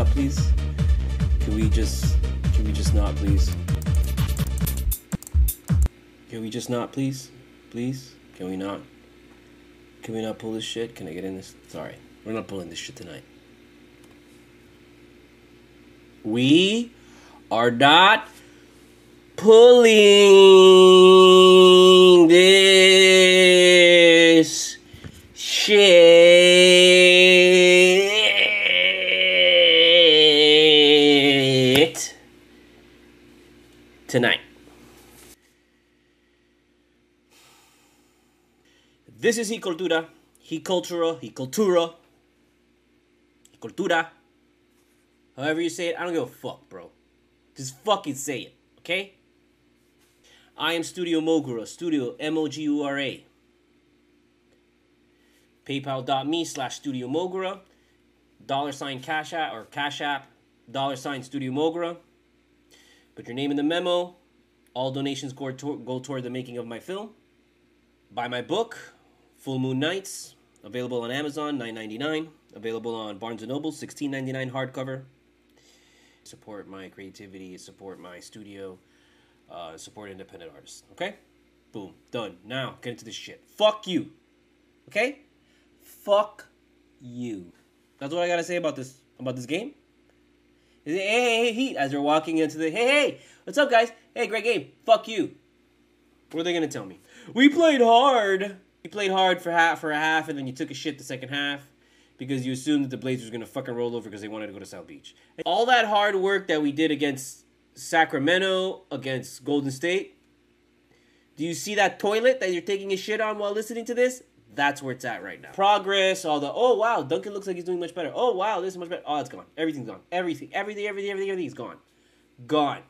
not, please? Can we just, can we just not, please? Can we just not, please? Please? Can we not? Can we not pull this shit? Can I get in this? Sorry, we're not pulling this shit tonight. We are not pulling this shit tonight. This is He Cultura, He Cultura, He Cultura, Cultura. However you say it, I don't give a fuck, bro. Just fucking say it, okay? I am Studio Mogura, Studio M O G U R A. PayPal.me slash Studio Mogura, dollar sign Cash App or Cash App, dollar sign Studio Mogura. Put your name in the memo. All donations go, to- go toward the making of my film. Buy my book, Full Moon Nights, available on Amazon, nine ninety nine. Available on Barnes Noble, sixteen ninety nine hardcover. Support my creativity, support my studio, uh, support independent artists. Okay, boom, done. Now get into this shit. Fuck you. Okay, fuck you. That's what I gotta say about this about this game. Hey, hey, hey, Heat, as they're walking into the, hey, hey, what's up, guys? Hey, great game. Fuck you. What are they gonna tell me? We played hard. You played hard for half for a half, and then you took a shit the second half because you assumed that the Blazers were gonna fucking roll over because they wanted to go to South Beach. All that hard work that we did against Sacramento, against Golden State. Do you see that toilet that you're taking a shit on while listening to this? That's where it's at right now. Progress, all the oh wow, Duncan looks like he's doing much better. Oh wow, this is much better. Oh, it's gone. Everything's gone. Everything, everything, everything, everything, everything's gone. Gone.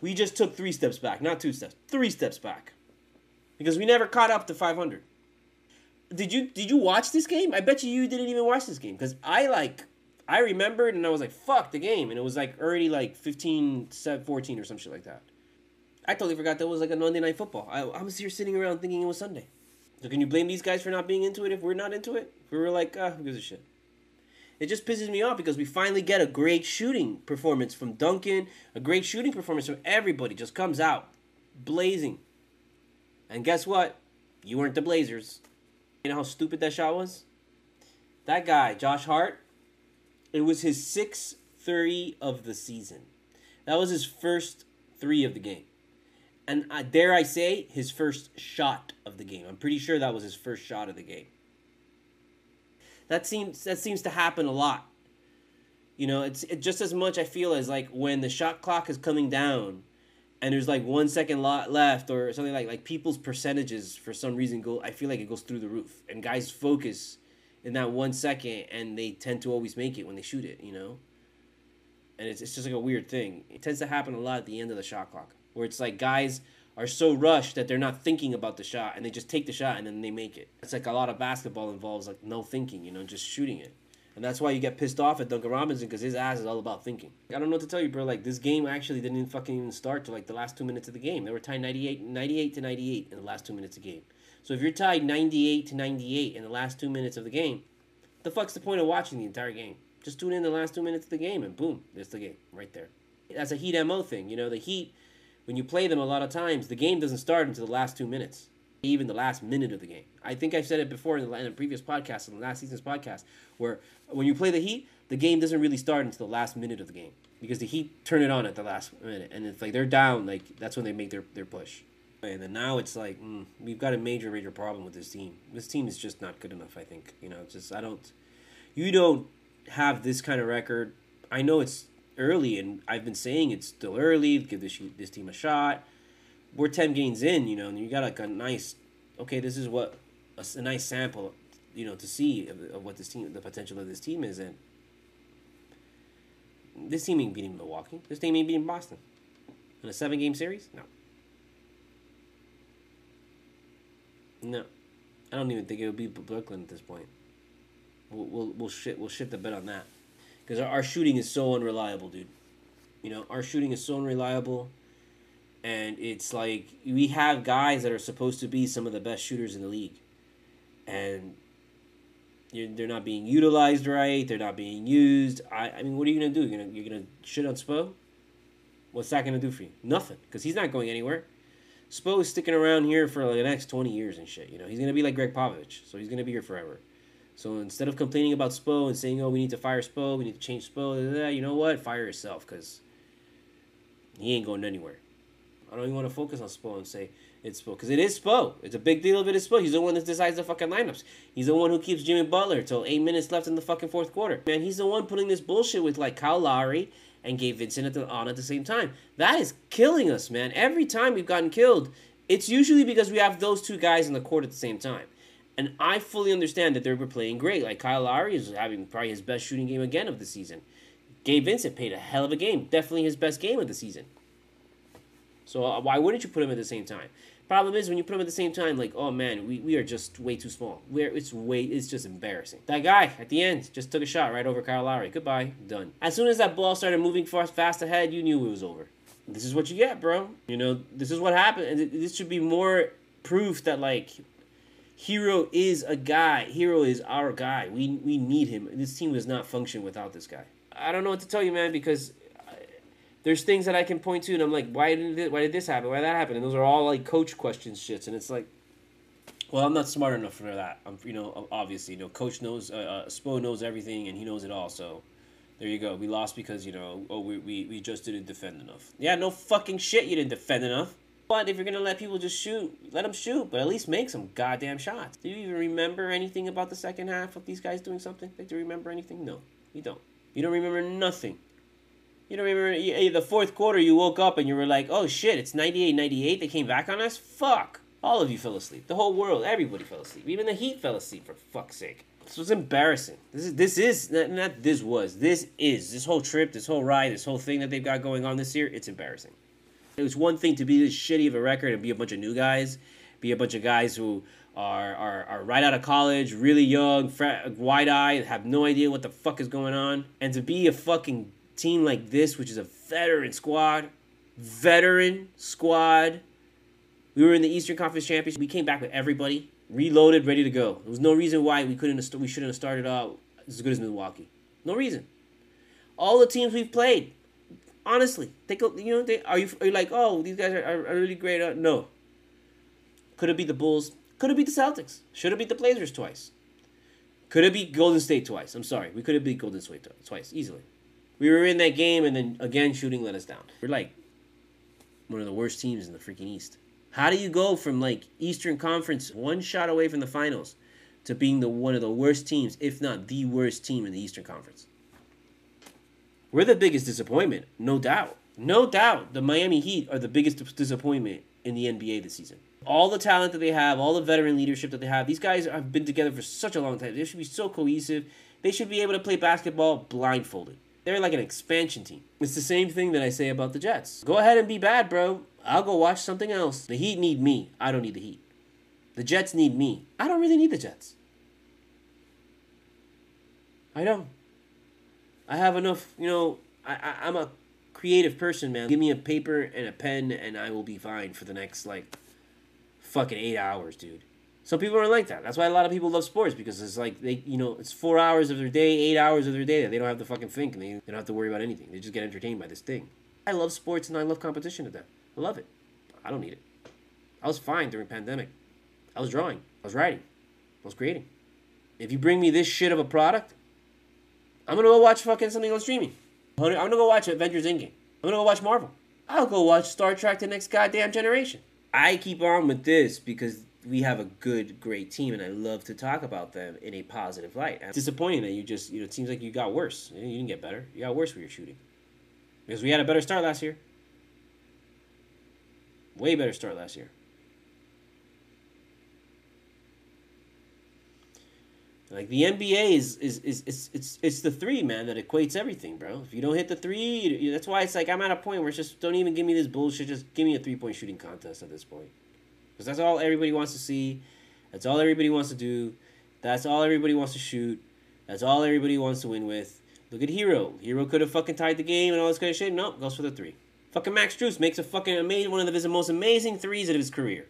We just took three steps back, not two steps, three steps back, because we never caught up to 500. Did you did you watch this game? I bet you you didn't even watch this game because I like I remembered and I was like fuck the game and it was like already like 15, 14 or some shit like that. I totally forgot that was like a Monday night football. I, I was here sitting around thinking it was Sunday. So can you blame these guys for not being into it if we're not into it? If we were like, ah, who gives a shit? It just pisses me off because we finally get a great shooting performance from Duncan, a great shooting performance from everybody. Just comes out blazing. And guess what? You weren't the Blazers. You know how stupid that shot was? That guy, Josh Hart, it was his sixth three of the season. That was his first three of the game. And dare I say, his first shot of the game. I'm pretty sure that was his first shot of the game. That seems that seems to happen a lot. You know, it's it just as much I feel as like when the shot clock is coming down, and there's like one second lot left or something like like people's percentages for some reason go. I feel like it goes through the roof, and guys focus in that one second, and they tend to always make it when they shoot it. You know. And it's, it's just like a weird thing. It tends to happen a lot at the end of the shot clock, where it's like guys are so rushed that they're not thinking about the shot and they just take the shot and then they make it. It's like a lot of basketball involves like no thinking, you know, just shooting it. And that's why you get pissed off at Duncan Robinson because his ass is all about thinking. I don't know what to tell you, bro. Like this game actually didn't even fucking even start till like the last two minutes of the game. They were tied 98, 98 to 98 in the last two minutes of the game. So if you're tied 98 to 98 in the last two minutes of the game, the fuck's the point of watching the entire game? Just tune in the last two minutes of the game and boom, there's the game right there. That's a Heat MO thing. You know, the Heat, when you play them a lot of times, the game doesn't start until the last two minutes, even the last minute of the game. I think I've said it before in, the, in a previous podcast, in the last season's podcast, where when you play the Heat, the game doesn't really start until the last minute of the game because the Heat turn it on at the last minute, and it's like they're down, like that's when they make their, their push. And then now it's like mm, we've got a major, major problem with this team. This team is just not good enough. I think you know, just I don't. You don't have this kind of record. I know it's early, and I've been saying it's still early. Give this this team a shot. We're ten games in, you know, and you got like a nice. Okay, this is what a, a nice sample, you know, to see of, of what this team, the potential of this team is, and this team ain't beating Milwaukee. This team ain't beating Boston in a seven game series. No. No, I don't even think it would be Brooklyn at this point. We'll we'll, we'll shit we'll shit the bet on that because our, shooting is so unreliable, dude. You know, our shooting is so unreliable, and it's like we have guys that are supposed to be some of the best shooters in the league, and they're not being utilized right. They're not being used. I, I mean, what are you gonna do? You're gonna you're gonna shit on Spo? What's that gonna do for you? Nothing, because he's not going anywhere. Spo is sticking around here for like the next twenty years and shit. You know, he's gonna be like Gregg Popovich, so he's gonna be here forever. So instead of complaining about Spo and saying, "Oh, we need to fire Spo, we need to change Spo," you know what? Fire yourself, because he ain't going anywhere. I don't even want to focus on Spo and say it's Spo because it is Spo. It's a big deal if it is Spo. He's the one that decides the fucking lineups. He's the one who keeps Jimmy Butler till eight minutes left in the fucking fourth quarter. Man, he's the one putting this bullshit with like Kyle Lowry and Gabe Vincent at the, on at the same time. That is killing us, man. Every time we've gotten killed, it's usually because we have those two guys in the court at the same time. And I fully understand that they were playing great. Like Kyle Lowry is having probably his best shooting game again of the season. Gabe Vincent played a hell of a game. Definitely his best game of the season. So uh, why wouldn't you put them at the same time? Problem is when you put them at the same time, like, oh man, we, we are just way too small. We're it's way it's just embarrassing. That guy at the end just took a shot right over Kyle Lowry. Goodbye, done. As soon as that ball started moving fast fast ahead, you knew it was over. This is what you get, bro. You know, this is what happened. And this should be more proof that like Herro is a guy. Herro is our guy. We we need him. This team does not function without this guy. I don't know what to tell you, man, because there's things that I can point to, and I'm like, why did this, why did this happen? Why did that happen? And those are all like coach questions, shits, and it's like, well, I'm not smart enough for that. I'm, you know, obviously, you know, coach knows, uh, uh, Spo knows everything, and he knows it all. So, there you go. We lost because you know, oh, we, we we just didn't defend enough. Yeah, no fucking shit. You didn't defend enough. But if you're gonna let people just shoot, let them shoot, but at least make some goddamn shots. Do you even remember anything about the second half of these guys doing something? Like, do you remember anything? No, you don't. You don't remember nothing. You don't remember eh, the fourth quarter you woke up and you were like, oh shit, it's 98 98. They came back on us? Fuck. All of you fell asleep. The whole world, everybody fell asleep. Even the Heat fell asleep, for fuck's sake. This was embarrassing. This is, this is, not, not this was, this is, this whole trip, this whole ride, this whole thing that they've got going on this year, it's embarrassing. It was one thing to be this shitty of a record and be a bunch of new guys, be a bunch of guys who are, are, are right out of college, really young, wide eyed, have no idea what the fuck is going on, and to be a fucking team like this, which is a veteran squad, veteran squad. We were in the Eastern Conference Championship. We came back with everybody reloaded, ready to go. There was no reason why we couldn't. Have, we shouldn't have started out as good as Milwaukee. No reason. All the teams we've played, honestly, take a, you know, they, are you are you like, oh, these guys are, are, are really great? Uh, no. Could it be the Bulls. Could it be the Celtics. Should it be the Blazers twice. Could it be Golden State twice. I'm sorry, we could have beat Golden State twice easily. We were in that game, and then again, shooting let us down. We're like one of the worst teams in the freaking East. How do you go from like Eastern Conference, one shot away from the finals, to being the one of the worst teams, if not the worst team in the Eastern Conference? We're the biggest disappointment, no doubt. No doubt, the Miami Heat are the biggest disappointment in the NBA this season. All the talent that they have, all the veteran leadership that they have, these guys have been together for such a long time. They should be so cohesive. They should be able to play basketball blindfolded. They're like an expansion team. It's the same thing that I say about the Jets. Go ahead and be bad, bro. I'll go watch something else. The Heat need me. I don't need the Heat. The Jets need me. I don't really need the Jets. I don't. I have enough, you know, I, I, I'm a creative person, man. Give me a paper and a pen and I will be fine for the next, like, fucking eight hours, dude. Some people aren't like that. That's why a lot of people love sports because it's like they, you know, it's four hours of their day, eight hours of their day that they don't have to fucking think and they, they don't have to worry about anything. They just get entertained by this thing. I love sports and I love competition to death. I love it. I don't need it. I was fine during pandemic. I was drawing. I was writing. I was creating. If you bring me this shit of a product, I'm gonna go watch fucking something on streaming. I'm gonna go watch Avengers Endgame. I'm gonna go watch Marvel. I'll go watch Star Trek: The Next Goddamn Generation. I keep on with this because we have a good, great team, and I love to talk about them in a positive light. It's disappointing that you just, you know, it seems like you got worse. You didn't get better. You got worse with your shooting. Because we had a better start last year. Way better start last year. Like the NBA is is is it's it's it's the three man that equates everything, bro. If you don't hit the three, that's why it's like I'm at a point where it's just don't even give me this bullshit. Just give me a three point shooting contest at this point. Because that's all everybody wants to see. That's all everybody wants to do. That's all everybody wants to shoot. That's all everybody wants to win with. Look at Herro. Herro could have fucking tied the game and all this kind of shit. Nope, goes for the three. Fucking Max Strus makes a fucking amazing one of his most amazing threes of his career.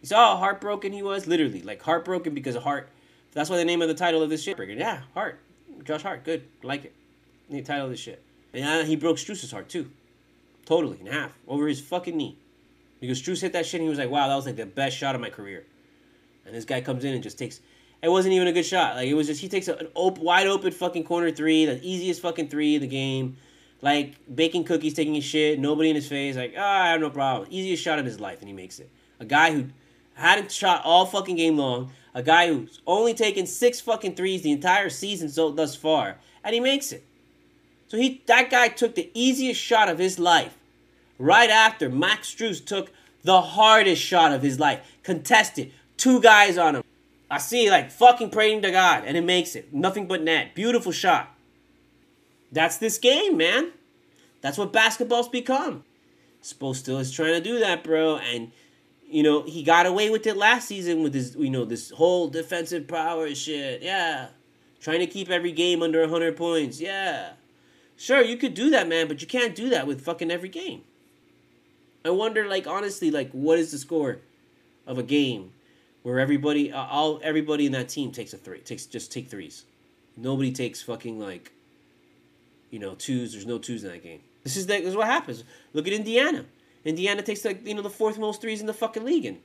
You saw how heartbroken he was, literally, like heartbroken because of heart, That's why the name of the title of this shit. Yeah, Hart. Josh Hart. Good. Like it. The title of this shit. And he broke Strus's heart too. Totally in half over his fucking knee. Because Strus hit that shit and he was like, wow, that was like the best shot of my career. And this guy comes in and just takes. It wasn't even a good shot. Like it was just he takes an op- wide open fucking corner three, the easiest fucking three in the game. Like baking cookies, taking his shit, nobody in his face. Like ah, oh, I have no problem. Easiest shot of his life, and he makes it. A guy who hadn't shot all fucking game long. A guy who's only taken six fucking threes the entire season so thus far, and he makes it. So he that guy took the easiest shot of his life right after Max Strus took the hardest shot of his life. Contested. Two guys on him. I see like fucking praying to God and it makes it. Nothing but net. Beautiful shot. That's this game, man. That's what basketball's become. Spo still is trying to do that, bro. And you know, he got away with it last season with his you know, this whole defensive power shit. Yeah. Trying to keep every game under 100 points. Yeah. Sure, you could do that, man, but you can't do that with fucking every game. I wonder, like, honestly, like, what is the score of a game where everybody, uh, all everybody in that team takes a three, takes just take threes. Nobody takes fucking like, you know, twos. There's no twos in that game. This is the, this is what happens. Look at Indiana. Indiana takes like you know the fourth most threes in the fucking league, and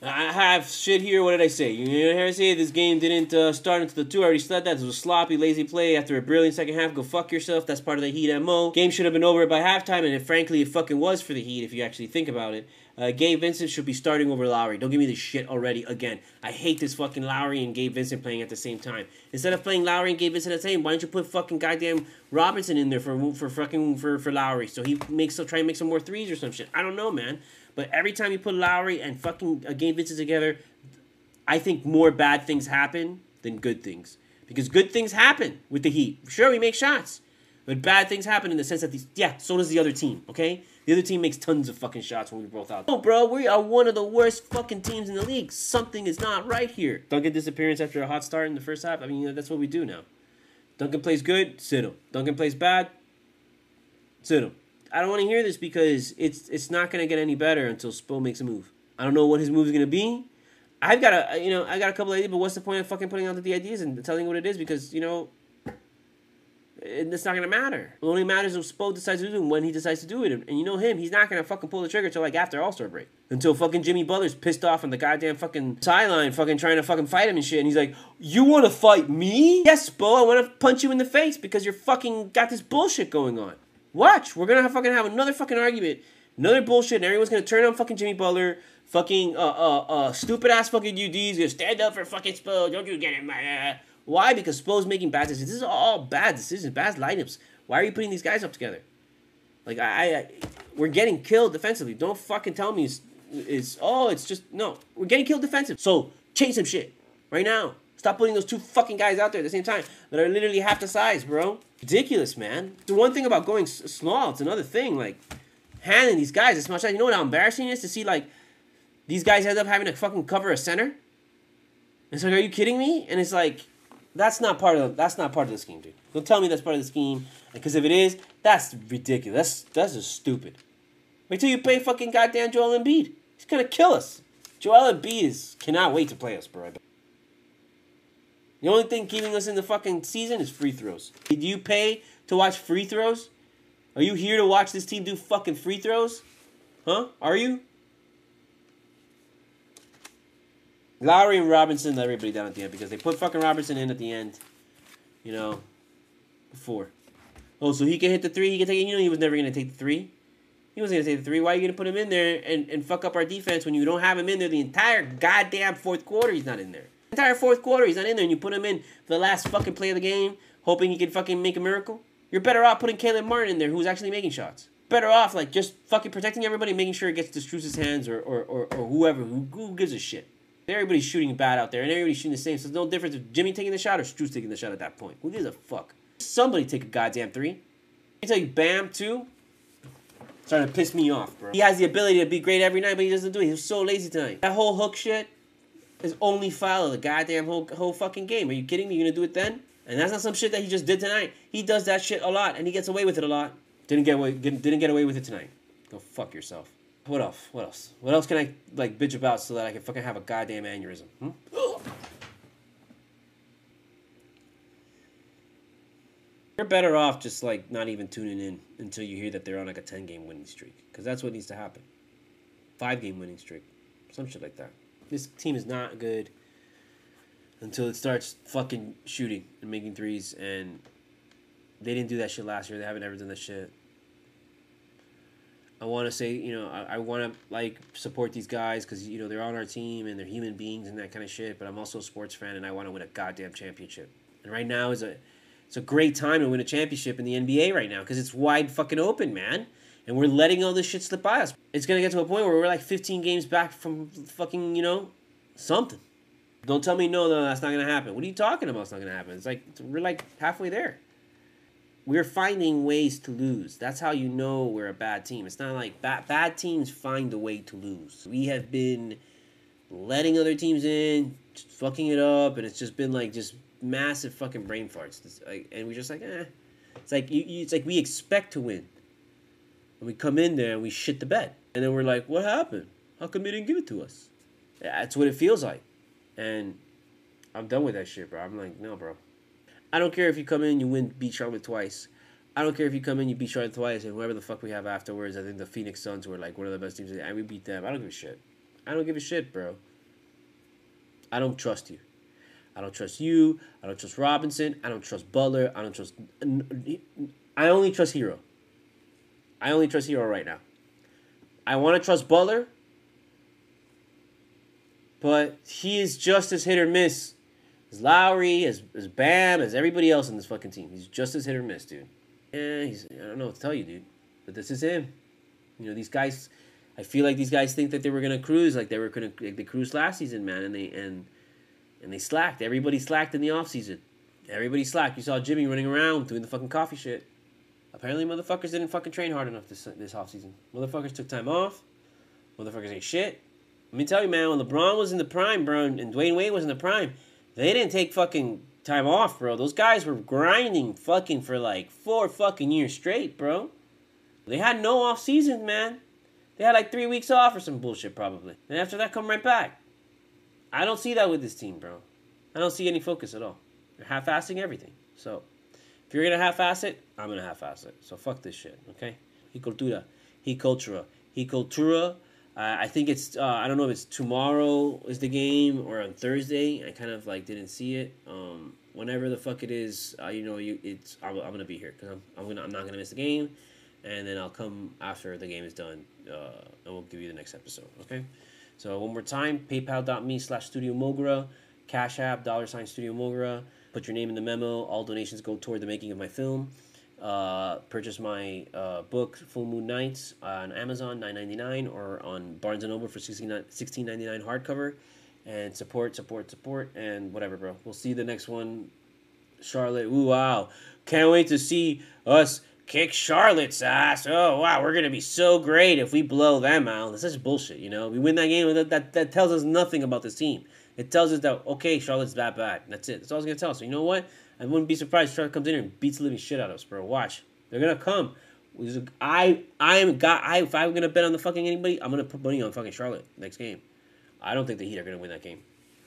I have shit here. What did I say? You know, I say this game didn't uh, start until the two. I already said that. It was a sloppy, lazy play after a brilliant second half. Go fuck yourself. That's part of the Heat MO. Game should have been over by halftime, and it, frankly, it fucking was for the Heat if you actually think about it. Uh, Gabe Vincent should be starting over Lowry. Don't give me this shit already again. I hate this fucking Lowry and Gabe Vincent playing at the same time. Instead of playing Lowry and Gabe Vincent at the same, why don't you put fucking goddamn Robinson in there for for fucking for for Lowry so he makes so try and make some more threes or some shit. I don't know, man. But every time you put Lowry and fucking uh, Gabe Vincent together, I think more bad things happen than good things. Because good things happen with the Heat. Sure, we make shots. But bad things happen in the sense that these, yeah, so does the other team, okay? The other team makes tons of fucking shots when we're both out. Oh, bro, we are one of the worst fucking teams in the league. Something is not right here. Duncan disappearance after a hot start in the first half. I mean, that's what we do now. Duncan plays good, sit him. Duncan plays bad, sit him. I don't want to hear this because it's it's not going to get any better until Spo makes a move. I don't know what his move is going to be. I've got a you know I got a couple ideas, but what's the point of fucking putting out the ideas and telling what it is? Because you know it's not gonna matter. It only matters if Spo decides to do it and when he decides to do it. And you know him, he's not gonna fucking pull the trigger until like after All Star break. Until fucking Jimmy Butler's pissed off on the goddamn fucking sideline, fucking trying to fucking fight him and shit. And he's like, "You want to fight me? Yes, Spo. I want to punch you in the face because you're fucking got this bullshit going on." Watch, we're gonna have fucking have another fucking argument, another bullshit, and everyone's gonna turn on fucking Jimmy Butler, fucking uh uh uh stupid ass fucking UD's gonna stand up for fucking Spo. Don't you get it, man? Why? Because Spo's making bad decisions. This is all bad decisions, bad lineups. Why are you putting these guys up together? Like I, I we're getting killed defensively. Don't fucking tell me it's, it's oh it's just no. We're getting killed defensive. So change some shit right now. Stop putting those two fucking guys out there at the same time that are literally half the size, bro. Ridiculous, man. The one thing about going small, it's another thing. Like, handing these guys as much. As you know what how embarrassing it is to see, like, these guys end up having to fucking cover a center? It's like, are you kidding me? And it's like, that's not part of the, that's not part of the scheme, dude. Don't tell me that's part of the scheme. Because if it is, that's ridiculous. That's that's just stupid. Wait till you pay fucking goddamn Joel Embiid. He's gonna kill us. Joel Embiid is cannot wait to play us, bro. The only thing keeping us in the fucking season is free throws. Did you pay to watch free throws? Are you here to watch this team do fucking free throws? Huh? Are you? Lowry and Robinson let everybody down at the end because they put fucking Robinson in at the end. You know, before. Oh, so he can hit the three. He can take. You know, he was never gonna take the three. He wasn't gonna take the three. Why are you gonna put him in there and, and fuck up our defense when you don't have him in there the entire goddamn fourth quarter? He's not in there entire fourth quarter, he's not in there, and you put him in for the last fucking play of the game, hoping he can fucking make a miracle. You're better off putting Caleb Martin in there, who's actually making shots. Better off like just fucking protecting everybody, making sure it gets to Strus's hands or or, or, or whoever who, who gives a shit. Everybody's shooting bad out there, and everybody's shooting the same. So there's no difference if Jimmy taking the shot or Strus taking the shot at that point. Who gives a fuck? Somebody take a goddamn three. You, Bam too. Starting to piss me off, bro. He has the ability to be great every night, but he doesn't do it. He's so lazy tonight. That whole hook shit, is only foul the goddamn whole whole fucking game. Are you kidding me? You're gonna do it then? And that's not some shit that he just did tonight. He does that shit a lot, and he gets away with it a lot. Didn't get away. Didn't get away with it tonight. Go fuck yourself what else? What else? What else can I like bitch about so that I can fucking have a goddamn aneurysm? Hmm? You're better off just like not even tuning in until you hear that they're on like a ten game winning streak because that's what needs to happen. Five game winning streak, some shit like that. This team is not good until it starts fucking shooting and making threes and they didn't do that shit last year. They haven't ever done that shit. I want to say, you know, I, I want to like support these guys because you know they're on our team and they're human beings and that kind of shit. But I'm also a sports fan and I want to win a goddamn championship. And right now is a it's a great time to win a championship in the NBA right now because it's wide fucking open, man. And we're letting all this shit slip by us. It's gonna get to a point where we're like 15 games back from fucking you know something. Don't tell me no, no, that's not gonna happen. What are you talking about? It's not gonna happen. It's like we're like halfway there we're finding ways to lose. That's how you know we're a bad team. It's not like bad bad teams find a way to lose. We have been letting other teams in, fucking it up, and it's just been like just massive fucking brain farts. It's like, and we're just like, eh. It's like you, you, it's like we expect to win, and we come in there and we shit the bed, and then we're like, what happened? How come they didn't give it to us? That's what it feels like, and I'm done with that shit, bro. I'm like, no, bro. I don't care if you come in, you win, beat Charlotte twice. I don't care if you come in, you beat Charlotte twice, and whoever the fuck we have afterwards. I think the Phoenix Suns were like one of the best teams, and we beat them. I don't give a shit. I don't give a shit, bro. I don't trust you. I don't trust you. I don't trust Robinson. I don't trust Butler. I don't trust. I only trust Herro. I only trust Herro right now. I want to trust Butler, but he is just as hit or miss as Lowry, as, as Bam, as everybody else in this fucking team. He's just as hit or miss, dude. Yeah, he's I don't know what to tell you, dude. But this is him. You know, these guys I feel like these guys think that they were gonna cruise like they were gonna like they cruised last season, man, and they and and they slacked. Everybody slacked in the off season. Everybody slacked. You saw Jimmy running around doing the fucking coffee shit. Apparently, motherfuckers didn't fucking train hard enough this this off season. Motherfuckers took time off. Motherfuckers ain't shit. Let me tell you, man. When LeBron was in the prime, bro, and Dwyane Wade was in the prime, they didn't take fucking time off, bro. Those guys were grinding fucking for like four fucking years straight, bro. They had no off season, man. They had like three weeks off or some bullshit, probably. And after that, come right back. I don't see that with this team, bro. I don't see any focus at all. They're half-assing everything. So, if you're gonna half-ass it, I'm gonna half-ass it. So fuck this shit, okay? He cultura, he cultura, he cultura uh, I think it's uh, I don't know if it's tomorrow is the game or on Thursday. I kind of like didn't see it. Um, whenever the fuck it is, uh, you know, you it's I'm, I'm gonna be here because I'm I'm gonna I'm not gonna miss the game, and then I'll come after the game is done, uh, and we'll give you the next episode. Okay. So one more time, PayPal.me slash Studio Mogura, Cash App dollar sign Studio Mogura. Put your name in the memo. All donations go toward the making of my film. Uh, purchase my uh, book Full Moon Nights on Amazon, nine ninety nine, or on Barnes and Noble for sixteen ninety nine hardcover, and support, support, support, and whatever, bro. We'll see the next one. Charlotte, ooh wow, can't wait to see us kick Charlotte's ass. Oh wow, we're gonna be so great if we blow them out. That's such bullshit, you know. We win that game, that that, that tells us nothing about this team. It tells us that okay, Charlotte's that bad. That's it. That's all it's gonna tell us. So you know what? I wouldn't be surprised if Charlotte comes in here and beats the living shit out of us, bro. Watch. They're gonna come. I I am got I if I'm gonna bet on the fucking anybody, I'm gonna put money on fucking Charlotte next game. I don't think the Heat are gonna win that game.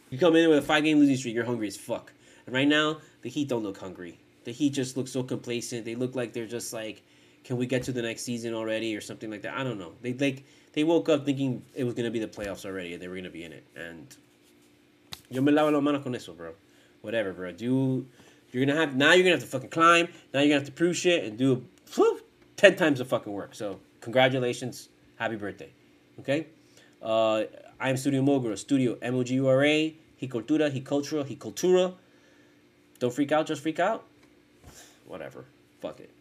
You come in with a five game losing streak, you're hungry as fuck. And right now, the Heat don't look hungry. The Heat just look so complacent. They look like they're just like, can we get to the next season already or something like that? I don't know. They like they woke up thinking it was gonna be the playoffs already and they were gonna be in it. And yo me lavo la mano con eso, bro. Whatever, bro. Do you're gonna have now. You're gonna have to fucking climb. Now you're gonna have to prove shit and do whew, ten times the fucking work. So congratulations, happy birthday. Okay. Uh, I am Studio Mogura. Studio M O G U R A. He cultura. He cultura. He cultura. Don't freak out. Just freak out. Whatever. Fuck it.